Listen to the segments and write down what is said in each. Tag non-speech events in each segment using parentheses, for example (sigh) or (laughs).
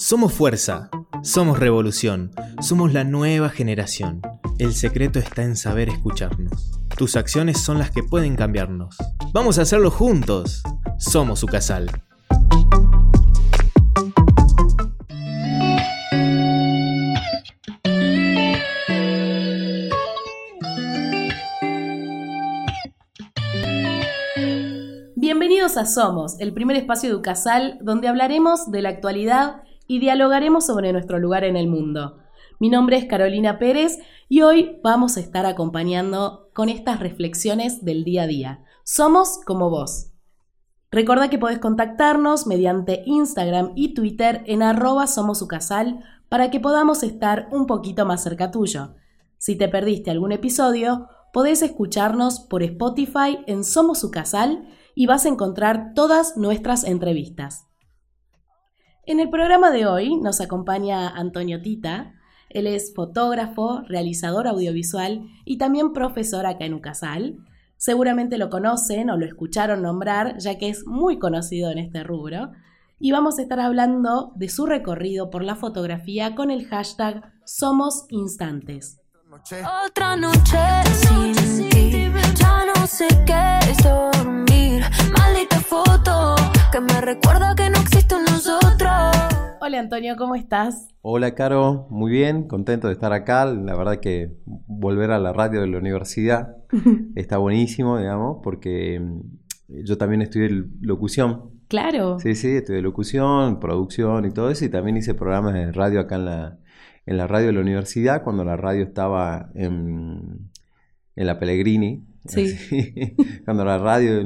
Somos fuerza, somos revolución, somos la nueva generación. El secreto está en saber escucharnos. Tus acciones son las que pueden cambiarnos. Vamos a hacerlo juntos. Somos Ucasal. Bienvenidos a Somos, el primer espacio de Ucasal donde hablaremos de la actualidad y dialogaremos sobre nuestro lugar en el mundo. Mi nombre es Carolina Pérez y hoy vamos a estar acompañando con estas reflexiones del día a día. Somos como vos. Recuerda que podés contactarnos mediante Instagram y Twitter en arroba somosucasal para que podamos estar un poquito más cerca tuyo. Si te perdiste algún episodio, podés escucharnos por Spotify en Somos Ucasal y vas a encontrar todas nuestras entrevistas. En el programa de hoy nos acompaña Antonio Tita. Él es fotógrafo, realizador audiovisual y también profesor acá en Ucasal. Seguramente lo conocen o lo escucharon nombrar, ya que es muy conocido en este rubro. Y vamos a estar hablando de su recorrido por la fotografía con el hashtag Somos Instantes. Otra noche sin ti, ya no sé qué es dormir. Maldita foto que me recuerda que no existe un nosotros. Hola Antonio, ¿cómo estás? Hola Caro, muy bien, contento de estar acá. La verdad que volver a la radio de la universidad (laughs) está buenísimo, digamos, porque mm, yo también estudié locución. Claro. Sí, sí, estudié locución, producción y todo eso, y también hice programas de radio acá en la, en la radio de la universidad, cuando la radio estaba en, en la Pellegrini. Sí. así, (laughs) cuando la radio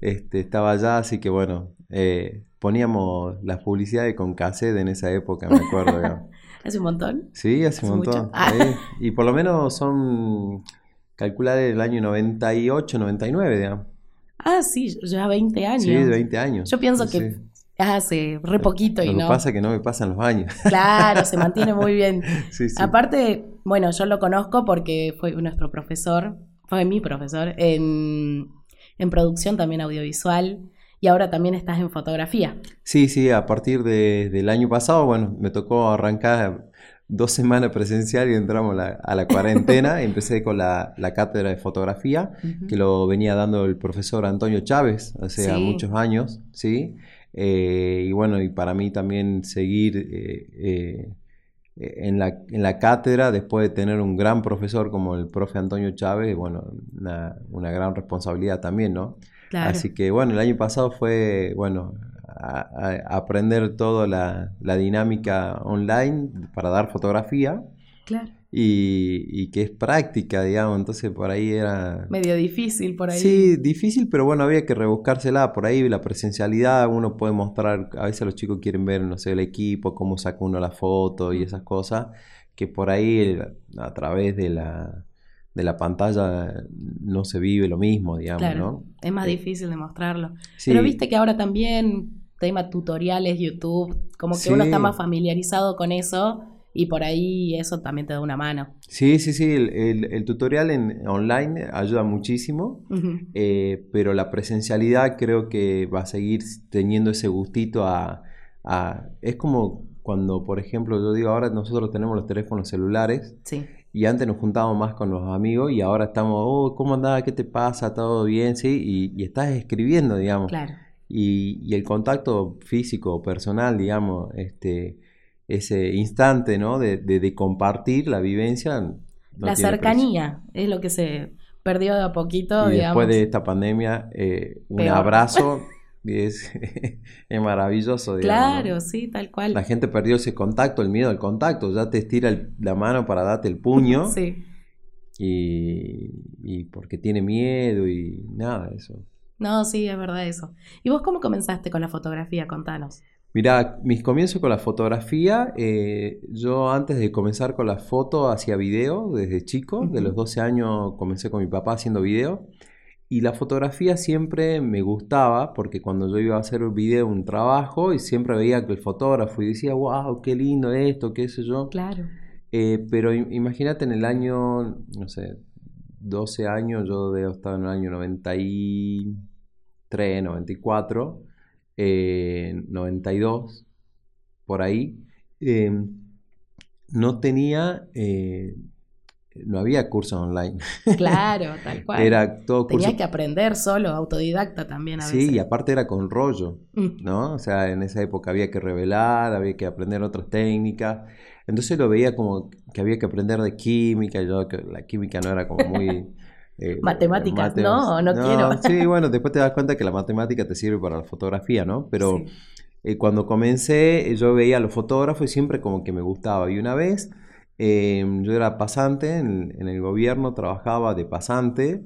este, estaba allá, así que bueno, eh, poníamos las publicidades con cassette en esa época, me acuerdo. (laughs) ¿Hace un montón? Sí, hace Hace un montón. Ah. sí. Y por lo menos son calcular el año 98, 99, digamos. Ah, sí, ya 20 años. Sí, de 20 años. Yo pienso Sí, que hace re poquito y Lo que no. pasa es que no me pasan los años. Claro, se mantiene muy bien. (laughs) Sí, sí. Aparte, bueno, yo lo conozco porque fue nuestro profesor, fue mi profesor en, en producción también audiovisual y ahora también estás en fotografía. Sí, sí, a partir de- del año pasado, bueno, me tocó arrancar dos semanas presencial y entramos la- a la cuarentena. (laughs) Empecé con la, la cátedra de fotografía, que lo venía dando el profesor Antonio Chávez hace Sí. muchos años, ¿sí? Eh, y bueno, y para mí también seguir eh, eh, en la, en la cátedra, después de tener un gran profesor como el profe Antonio Chávez, bueno, una, una gran responsabilidad también, ¿no? Claro. Así que bueno, el año pasado fue, bueno, a- a- aprender toda la, la dinámica online para dar fotografía claro. Y, y que es práctica, digamos, entonces por ahí era... Medio difícil por ahí. Sí, difícil, pero bueno, había que rebuscársela. Por ahí la presencialidad, uno puede mostrar, a veces los chicos quieren ver, no sé, el equipo, cómo saca uno la foto y esas cosas, que por ahí a través de la, de la pantalla no se vive lo mismo, digamos, Claro, ¿no? es más Eh, difícil demostrarlo. Sí. Pero viste que ahora también tema tutoriales, YouTube, como que uno está más familiarizado con eso y por ahí eso también te da una mano. Sí, sí, sí, el, el- el tutorial en online ayuda muchísimo, eh, pero la presencialidad creo que va a seguir teniendo ese gustito a, a- Es como cuando, por ejemplo, yo digo, ahora nosotros tenemos los teléfonos celulares Sí, y antes nos juntábamos más con los amigos y ahora estamos, oh, ¿cómo andás? ¿Qué te pasa? ¿Todo bien? Sí, y, y estás escribiendo, digamos. claro. Y, y el contacto físico, personal, digamos, este, ese instante, ¿no? De, de- de compartir la vivencia. no la cercanía es lo que se perdió de a poquito. Y digamos. después de esta pandemia, eh, un Peor. abrazo (laughs) es, (laughs) es maravilloso, digamos, ¿no? Claro, sí, tal cual. La gente perdió ese contacto, el miedo al contacto. Ya te estira el- la mano para darte el puño (laughs) Sí. y, y porque tiene miedo y nada eso. No, sí, es verdad eso. ¿Y vos cómo comenzaste con la fotografía? Contanos. Mira, mis comienzos con la fotografía, eh, yo antes de comenzar con la foto hacía video desde chico, de Ujú. los 12 años comencé con mi papá haciendo video y la fotografía siempre me gustaba porque cuando yo iba a hacer un video, un trabajo y siempre veía que el fotógrafo y decía, wow, qué lindo esto, qué sé yo. Claro. Eh, pero im- imagínate en el año, no sé, 12 años, yo debo estar en el año 93, 94, eh, 92. por ahí, eh, no tenía, eh, no había cursos online. (laughs) Claro, tal cual. Era todo curso. Tenías que aprender solo, autodidacta también a veces. Sí, y aparte era con rollo, Mm, ¿no? O sea, en esa época había que revelar, había que aprender otras técnicas. Entonces lo veía como que había que aprender de química. Yo que la química no era como muy... (laughs) eh, Matemáticas, no, no quiero. Sí, bueno, después te das cuenta que la matemática te sirve para la fotografía, ¿no? Pero Sí. eh, cuando comencé, eh, yo veía a los fotógrafos y siempre como que me gustaba. Y una vez eh, yo era pasante en, en el gobierno, trabajaba de pasante.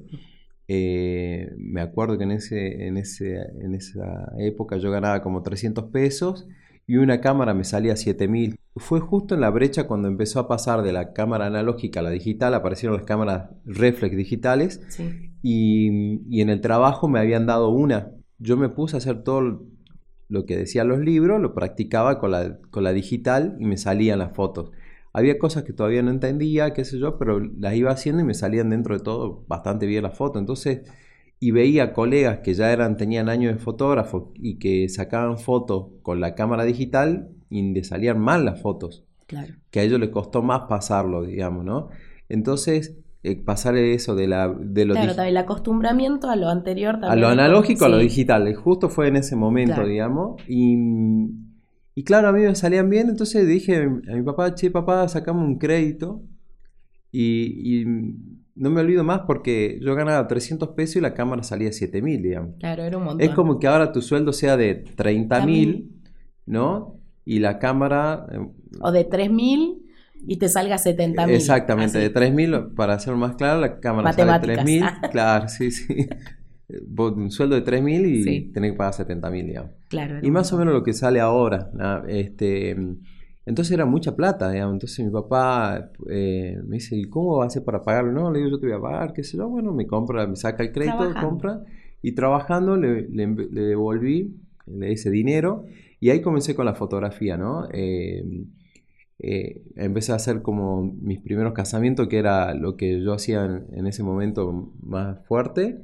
Me acuerdo que en, ese, en, ese, en esa época yo ganaba como 300 pesos y una cámara me salía 7000. Fue justo en la brecha cuando empezó a pasar de la cámara analógica a la digital, aparecieron las cámaras reflex digitales Sí. y, y en el trabajo me habían dado una. Yo me puse a hacer todo lo que decían los libros, lo practicaba con la, con la digital y me salían las fotos. Había cosas que todavía no entendía, qué sé yo, pero las iba haciendo y me salían dentro de todo bastante bien las fotos. Entonces, y veía colegas que ya eran, tenían años de fotógrafo y que sacaban fotos con la cámara digital y le salían mal las fotos Claro. que a ellos les costó más pasarlo, digamos, ¿no? Entonces, eh, pasar eso de, la, de lo Claro, el acostumbramiento a lo anterior también. a lo analógico a lo digital, eh, justo fue en ese momento, Claro. digamos, y, y claro, a mí me salían bien, entonces dije a mi papá, che, papá, sacamos un crédito, y, y no me olvido más porque yo ganaba 300 pesos y la cámara salía 7000, digamos. Claro, era un montón. Es como que ahora tu sueldo sea de 30 También. mil, ¿no? Y la cámara, eh, O de 3.000 y te salga 70.000. Exactamente, así. de 3000, para ser más claro, la cámara sale Matemáticas. 3000. (laughs) Claro, sí, sí. (laughs) Vos, Un sueldo de 3000 y Sí. tenés que pagar 70000, digamos. Claro, Y más o menos lo que sale ahora. ¿no? Este, entonces era mucha plata, digamos. Entonces mi papá eh, me dice, ¿y cómo va a hacer para pagarlo? No, le digo, yo te voy a pagar, qué sé yo. Bueno, me compra, me saca el crédito, Trabajando. compra. Y trabajando le, le, le devolví, le hice dinero. Y ahí comencé con la fotografía, ¿no? Eh, eh, empecé a hacer como mis primeros casamientos, que era lo que yo hacía en, en ese momento más fuerte.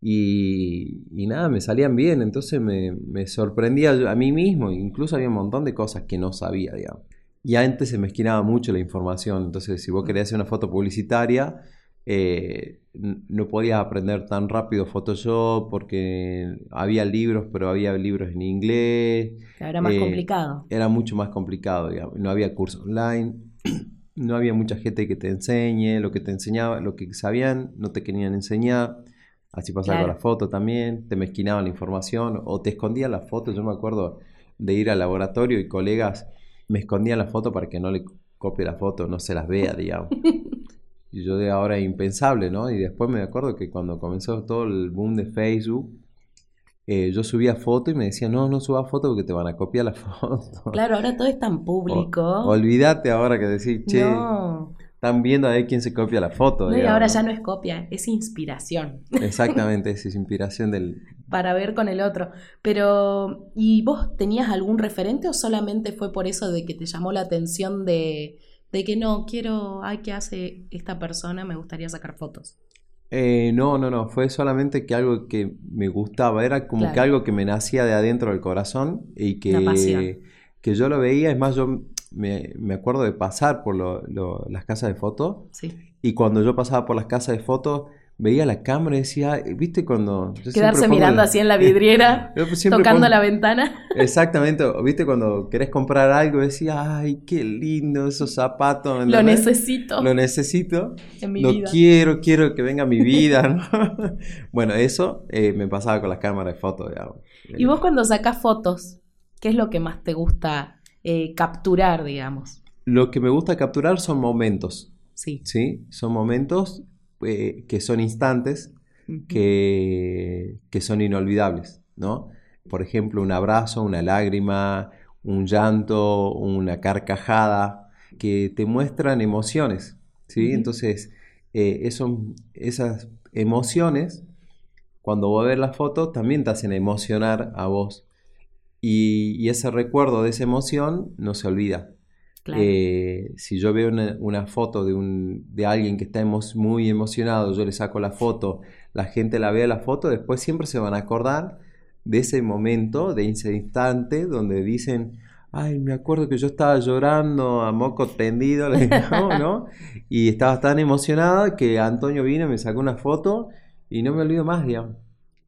Y, y nada, me salían bien, entonces me, me sorprendía a mí mismo, incluso había un montón de cosas que no sabía, digamos. Y antes se me esquinaba mucho la información, entonces si vos querías hacer una foto publicitaria, eh, no podías aprender tan rápido Photoshop porque había libros, pero había libros en inglés, era más eh, complicado. era mucho más complicado, digamos. No había curso online, (clears throat) no había mucha gente que te enseñe, lo que te enseñaba, lo que sabían, no te querían enseñar. Así pasaba con Claro. las fotos también, te mezquinaban la información o te escondían las fotos. Yo me acuerdo de ir al laboratorio y colegas me escondían las fotos para que no le copie la foto, no se las vea, digamos. (laughs) Y yo de ahora impensable, ¿no? Y después me acuerdo que cuando comenzó todo el boom de Facebook, eh, yo subía fotos y me decían, no, no subas fotos porque te van a copiar la (laughs) foto. Claro, ahora todo es tan público. O- olvídate ahora que decís, che, no. Están viendo a ver quién se copia la foto. No, y ahora ya no es copia, es inspiración Exactamente, es inspiración del... (laughs) para ver con el otro. Pero, ¿y vos tenías algún referente o solamente fue por eso de que te llamó la atención de, de que no, quiero, ay, ¿qué hace esta persona? Me gustaría sacar fotos. Eh, no, no, no, fue solamente que algo que me gustaba, era como que algo que me nacía de adentro del corazón y Una que, pasión. que yo lo veía, es más, yo me, me acuerdo de pasar por lo- lo- las casas de fotos Sí. y cuando yo pasaba por las casas de fotos veía la cámara y decía, "Ay, ¿viste cuando... Quedarse mirando así en la vidriera, (laughs) tocando pongo- la ventana. (laughs) Exactamente, ¿viste cuando querés comprar algo? Decías, ay, qué lindo esos zapatos. ¿me Lo necesito Lo necesito. en mi Lo vida. quiero, quiero que venga mi vida, (laughs) ¿no? bueno, eso eh, me pasaba con las cámaras de fotos. Y vos cuando sacás fotos, ¿qué es lo que más te gusta eh, capturar, digamos? Lo que me gusta capturar son momentos, Sí. ¿sí? Son momentos eh, que son instantes, que, que son inolvidables, ¿no? Por ejemplo, un abrazo, una lágrima, un llanto, una carcajada, que te muestran emociones, ¿sí? Entonces, eh, eso- esas emociones, cuando vos ves la foto, también te hacen emocionar a vos. Y, y ese recuerdo de esa emoción no se olvida. Claro. Eh, si yo veo una, una foto de, un, de alguien que está emo- muy emocionado, yo le saco la foto, la gente la ve la foto, después siempre se van a acordar de ese momento, de ese instante donde dicen, ay, me acuerdo que yo estaba llorando a moco tendido, le digo, ¿no? (laughs) Y estaba tan emocionada que Antonio vino y me sacó una foto y no me olvido más, digamos.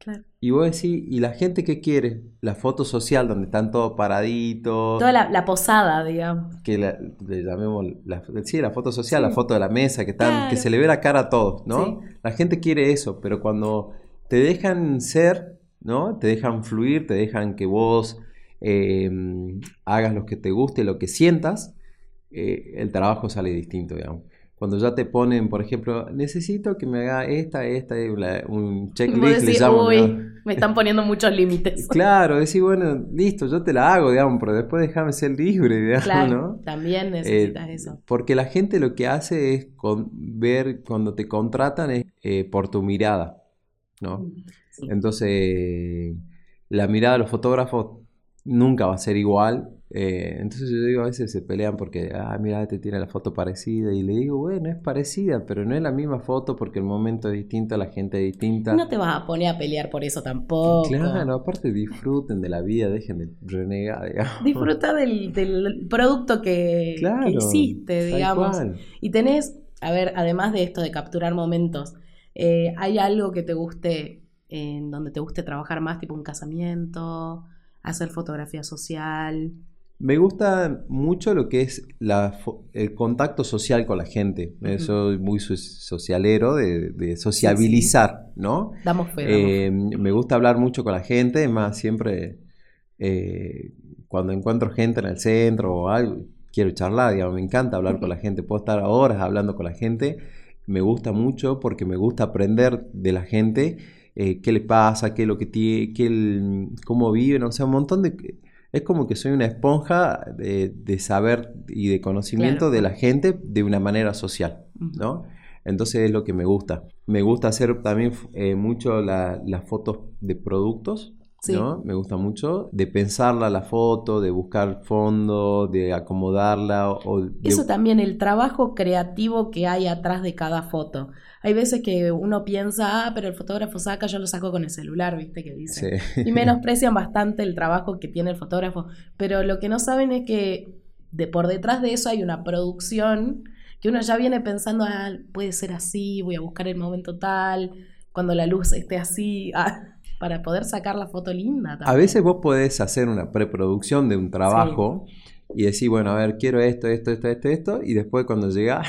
Claro. Y vos decís, ¿y la gente qué quiere? La foto social donde están todos paraditos. Toda la, la posada, digamos. Que la- le llamemos, la, sí, la foto social, Sí. la foto de la mesa, que, están, que se le ve la cara a todos, ¿no? Sí. La gente quiere eso, pero cuando te dejan ser, ¿no? Te dejan fluir, te dejan que vos eh, hagas lo que te guste, lo que sientas, eh, el trabajo sale distinto, digamos. Cuando ya te ponen, por ejemplo, necesito que me haga esta, esta, un (laughs) checklist, le llamo, uy, ¿no? me están poniendo muchos límites. (laughs) Claro, decir, bueno, listo, yo te la hago, digamos, pero después déjame ser libre, (laughs) digamos, Claro, ¿no? también Eh, necesitas eso. Porque la gente lo que hace es con- ver cuando te contratan es eh, por tu mirada, ¿no? Sí. Entonces, la mirada de los fotógrafos nunca va a ser igual. Eh, entonces yo digo, a veces se pelean porque, ah, mira, este tiene la foto parecida. Y le digo, bueno, es parecida, pero no es la misma foto porque el momento es distinto, la gente es distinta. No te vas a poner a pelear por eso tampoco. Claro, aparte disfruten de la vida, dejen de renegar, digamos. Disfruta del, del producto que, que Claro, hiciste, tal digamos. cual. Y tenés, a ver, además de esto de capturar momentos, eh, ¿hay algo que te guste, en donde te guste trabajar más, tipo un casamiento, hacer fotografía social? Me gusta mucho lo que es la el contacto social con la gente. Eh. Soy muy so- socialero de, de sociabilizar, ¿no? Damos fe. damos fe. Eh, me gusta hablar mucho con la gente, es más, siempre eh, cuando encuentro gente en el centro o algo, quiero charlar, digamos, me encanta hablar con la gente, puedo estar horas hablando con la gente, me gusta mucho porque me gusta aprender de la gente, eh, qué le pasa, qué es lo que tiene, qué el- cómo viven, o sea, un montón de... Es como que soy una esponja de, de saber y de conocimiento Claro. de la gente de una manera social, ¿no? Entonces es lo que me gusta. Me gusta hacer también eh, mucho la- las fotos de productos, Sí. ¿no? Me gusta mucho de pensarla la foto, de buscar fondo, de acomodarla o de- Eso también, el trabajo creativo que hay atrás de cada foto. Hay veces que uno piensa, ah, pero el fotógrafo saca, yo lo saco con el celular, ¿viste? Que dice. Sí. y menosprecian bastante el trabajo que tiene el fotógrafo. Pero lo que no saben es que de por detrás de eso hay una producción que uno ya viene pensando, ah, puede ser así, voy a buscar el momento tal, cuando la luz esté así, (laughs) ah, para poder sacar la foto linda. A también. veces vos podés hacer una preproducción de un trabajo y decir, bueno, a ver, quiero esto, esto, esto, esto, esto, y después cuando llega,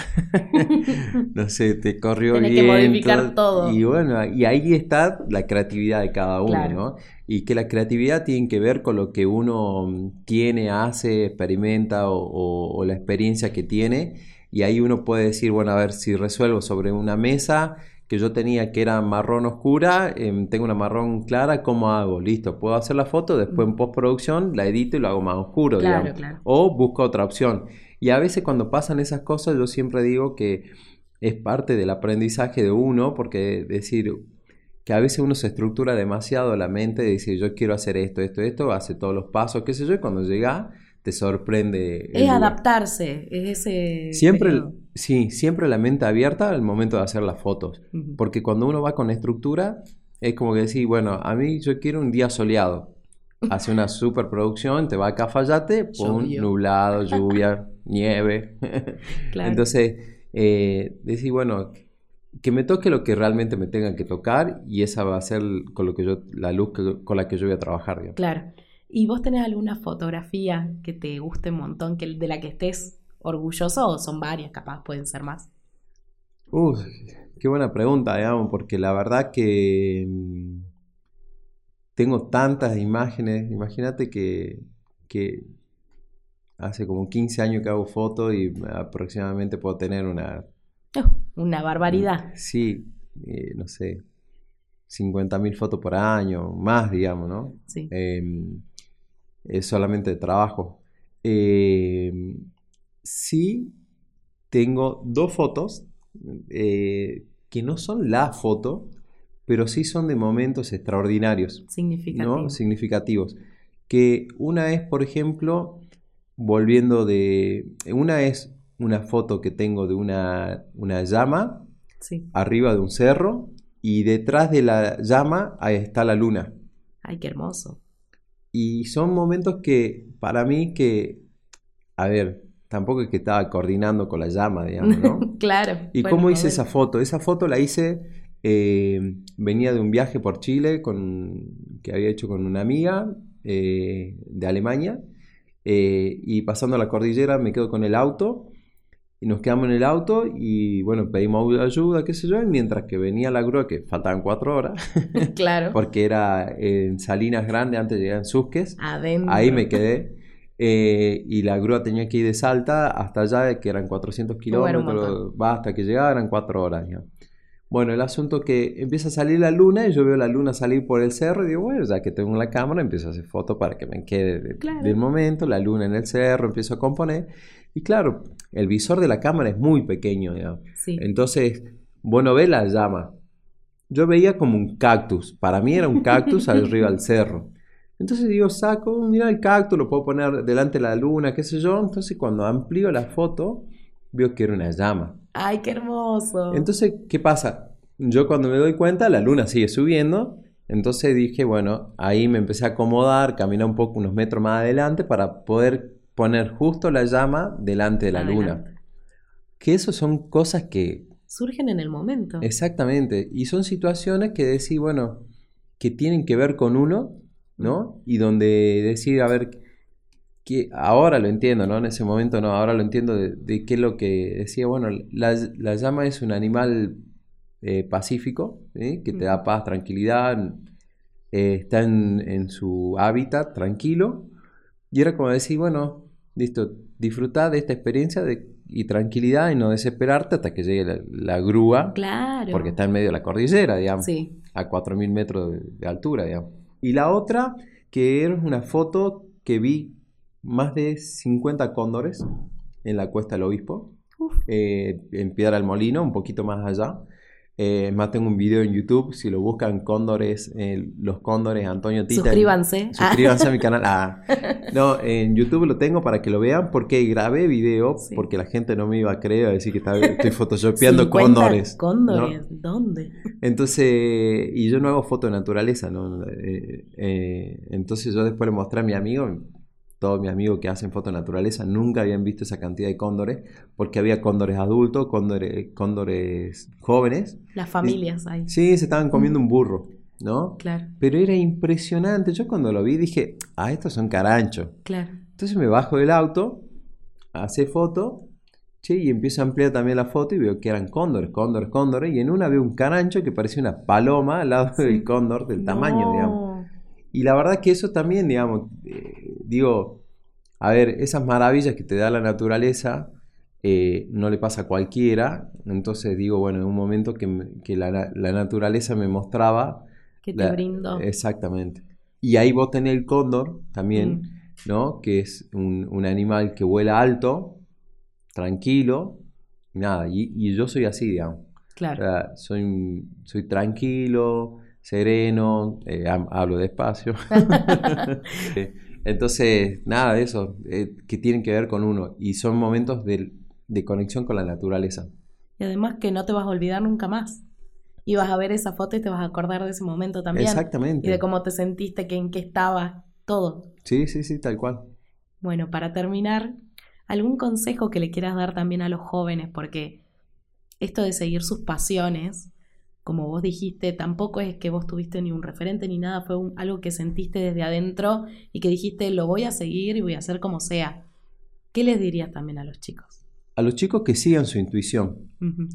(laughs) no sé, te corrió Tenés que bien. modificar todo. Y bueno, y ahí está la creatividad de cada uno, Claro. ¿no? Y que la creatividad tiene que ver con lo que uno tiene, hace, experimenta o, o- o la experiencia que tiene. Y ahí uno puede decir, bueno, a ver, si resuelvo sobre una mesa que yo tenía que era marrón oscura, em, tengo una marrón clara, ¿cómo hago? Listo, puedo hacer la foto, después en postproducción la edito y lo hago más oscuro, Mm. Claro, digamos. claro. O busco otra opción. Y a veces cuando pasan esas cosas, yo siempre digo que es parte del aprendizaje de uno, porque decir que a veces uno se estructura demasiado la mente, de decir yo quiero hacer esto, esto, esto, hace todos los pasos, qué sé yo, y cuando llega te sorprende. Es adaptarse, es ese... Siempre, periodo. sí, siempre la mente abierta al momento de hacer las fotos. Ujú. Porque cuando uno va con estructura, es como que decir, bueno, a mí yo quiero un día soleado. Hace una (laughs) superproducción, te va a Cafayate, Llovió. nublado, (laughs) lluvia, nieve. Claro. Entonces, eh, decir, bueno, que me toque lo que realmente me tenga que tocar y esa va a ser con lo que yo, la luz que- con la que yo voy a trabajar. digamos. Claro. ¿Y vos tenés alguna fotografía que te guste un montón, que, de la que estés orgulloso o son varias, capaz pueden ser más? Uf, qué buena pregunta, digamos, porque la verdad que mm, tengo tantas imágenes. Imagínate que, que hace como 15 años que hago fotos y aproximadamente puedo tener una, Uh, una barbaridad. sí, eh, no sé, 50.000 fotos por año, más, digamos, ¿no? Sí. Em, es solamente de trabajo. Em, sí, tengo dos fotos eh, que no son la foto, pero sí son de momentos extraordinarios, Significativo. ¿no? Significativos. Que una es, por ejemplo, volviendo de... Una es una foto que tengo de una, una llama Sí. arriba de un cerro y detrás de la llama ahí está la luna. Ay, qué hermoso. Y son momentos que para mí que, a ver, tampoco es que estaba coordinando con la llama, digamos, ¿no? (laughs) claro. ¿Y bueno, cómo hice esa foto? Esa foto la hice, eh, venía de un viaje por Chile con, que había hecho con una amiga eh, de Alemania eh, y pasando la cordillera me quedo con el auto y nos quedamos en el auto y bueno, pedimos ayuda, qué sé yo, y mientras que venía la grúa, que faltaban cuatro horas, (laughs) claro. porque era en Salinas Grande, antes de llegar en Susques, Adentro. ahí me quedé. eh, y la grúa tenía que ir de Salta hasta allá, que eran 400 Bueno, un kilómetros, va hasta que llegaba, eran cuatro horas. ya. Bueno, el asunto que empieza a salir la luna y yo veo la luna salir por el cerro y digo, bueno, ya que tengo la cámara, empiezo a hacer fotos para que me quede de- Claro. del momento, la luna en el cerro, empiezo a componer. Y claro, el visor de la cámara es muy pequeño. Sí. Entonces, bueno, ve la llama. Yo veía como un cactus. Para mí era un cactus arriba del cerro. Entonces digo, saco, mira el cactus, lo puedo poner delante de la luna, qué sé yo. Entonces cuando amplío la foto, veo que era una llama. Ay, qué hermoso. Entonces, ¿qué pasa? Yo cuando me doy cuenta, la luna sigue subiendo. Entonces dije, bueno, ahí me empecé a acomodar, caminar un poco, unos metros más adelante para poder poner justo la llama delante de la luna. Que eso son cosas que Surgen en el momento. Exactamente. Y son situaciones que decís, bueno, que tienen que ver con uno, ¿no? Y donde decir, a ver, que ahora lo entiendo, ¿no? En ese momento no, ahora lo entiendo de, de qué es lo que decía, bueno, la, la llama es un animal eh, pacífico, que te da paz, tranquilidad, eh, está en, en su hábitat tranquilo. Y era como decir, bueno, listo, disfrutar de esta experiencia de, y tranquilidad y no desesperarte hasta que llegue la, la grúa, Claro. porque está en medio de la cordillera, digamos, Sí. a 4.000 metros de, de altura, digamos. Y la otra, que era una foto que vi más de 50 cóndores en la Cuesta del Obispo, eh, en Piedra del Molino, un poquito más allá. Eh, tengo un video en YouTube, si lo buscan cóndores, eh, los cóndores Antonio Tita. Suscríbanse. Suscríbanse a mi canal. Ah. (laughs) No, en YouTube lo tengo para que lo vean porque grabé video Sí. porque la gente no me iba a creer, a decir que estaba, estoy photoshopeando (laughs) 50 cóndores. Cóndores. ¿no? ¿Dónde? Entonces, y yo no hago foto de naturaleza, ¿no? Eh, eh, entonces yo después le mostré a mi amigo, todos mis amigos que hacen foto de naturaleza nunca habían visto esa cantidad de cóndores porque había cóndores adultos, cóndores, cóndores jóvenes. Las familias ahí. Sí, se estaban comiendo un burro, ¿no? Claro, Pero era impresionante. Yo cuando lo vi dije, ah, estos son caranchos. claro. Entonces me bajo del auto, hace foto, che, y empiezo a ampliar también la foto y veo que eran cóndores, cóndores, cóndores. Y en una veo un carancho que parecía una paloma al lado del cóndor, del tamaño, No. digamos. Y la verdad que eso también, digamos, eh, digo, a ver, esas maravillas que te da la naturaleza eh, no le pasa a cualquiera. Entonces digo, bueno, en un momento que, que la, la naturaleza me mostraba. Que te la- brindó. Exactamente. Y ahí vos tenés el cóndor también, Mm. ¿no? Que es un, un animal que vuela alto, tranquilo, y nada, y, y yo soy así, digamos. O Claro. sea, soy, soy tranquilo, sereno, eh, hablo despacio. (laughs) (laughs) Entonces, nada de eso, eh, que tienen que ver con uno. Y son momentos de, de conexión con la naturaleza. Y además que no te vas a olvidar nunca más. Y vas a ver esa foto y te vas a acordar de ese momento también. Exactamente. Y de cómo te sentiste, que en qué estabas, todo. Sí, sí, sí, tal cual. Bueno, para terminar, ¿algún consejo que le quieras dar también a los jóvenes? Porque esto de seguir sus pasiones, como vos dijiste, tampoco es que vos tuviste ni un referente ni nada, fue un- algo que sentiste desde adentro y que dijiste, lo voy a seguir y voy a hacer como sea. ¿Qué les dirías también a los chicos? A los chicos que sigan su intuición.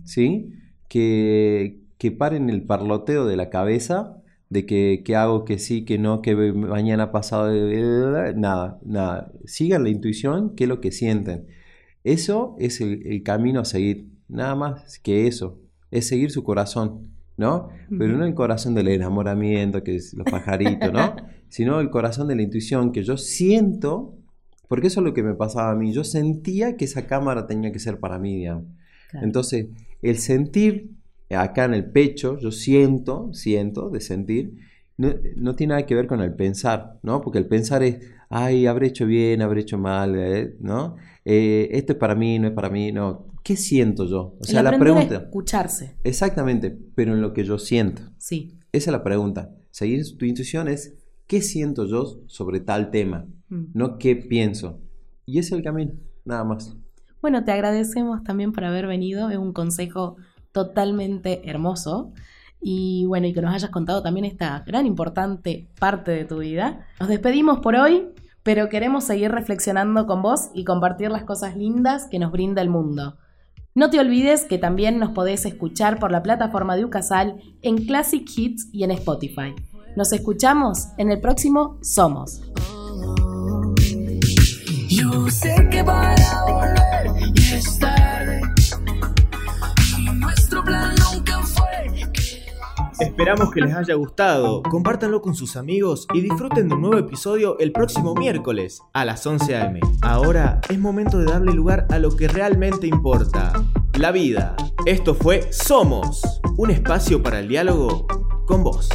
¿sí? Que, que paren el parloteo de la cabeza, de que, que hago, que sí, que no, que mañana pasado, nada, nada. Sigan la intuición, que es lo que sienten. Eso es el, el camino a seguir, nada más que eso, es seguir su corazón, ¿no? Pero no el corazón del enamoramiento, que es los pajaritos, ¿no? (laughs) Sino el corazón de la intuición, que yo siento, porque eso es lo que me pasaba a mí, yo sentía que esa cámara tenía que ser para mí, digamos. Claro. Entonces, el sentir acá en el pecho, yo siento, siento de sentir, no, no tiene nada que ver con el pensar, ¿no? Porque el pensar es, ay, habré hecho bien, habré hecho mal, eh, ¿no? Eh, esto es para mí, no es para mí, no. ¿Qué siento yo? O sea, El la pregunta, escucharse, exactamente, pero en lo que yo siento. sí. Esa es la pregunta. Seguir tu intuición es qué siento yo sobre tal tema, Mm. no qué pienso. Y ese es el camino, nada más. Bueno, te agradecemos también por haber venido. Es un consejo totalmente hermoso. Y bueno, y que nos hayas contado también esta gran importante parte de tu vida. Nos despedimos por hoy, pero queremos seguir reflexionando con vos y compartir las cosas lindas que nos brinda el mundo. No te olvides que también nos podés escuchar por la plataforma de Ucasal en Classic Hits y en Spotify. Nos escuchamos en el próximo Somos. Esperamos que les haya gustado, compártanlo con sus amigos y disfruten de un nuevo episodio el próximo miércoles a las 11 am. Ahora es momento de darle lugar a lo que realmente importa, la vida. Esto fue Somos, un espacio para el diálogo con vos.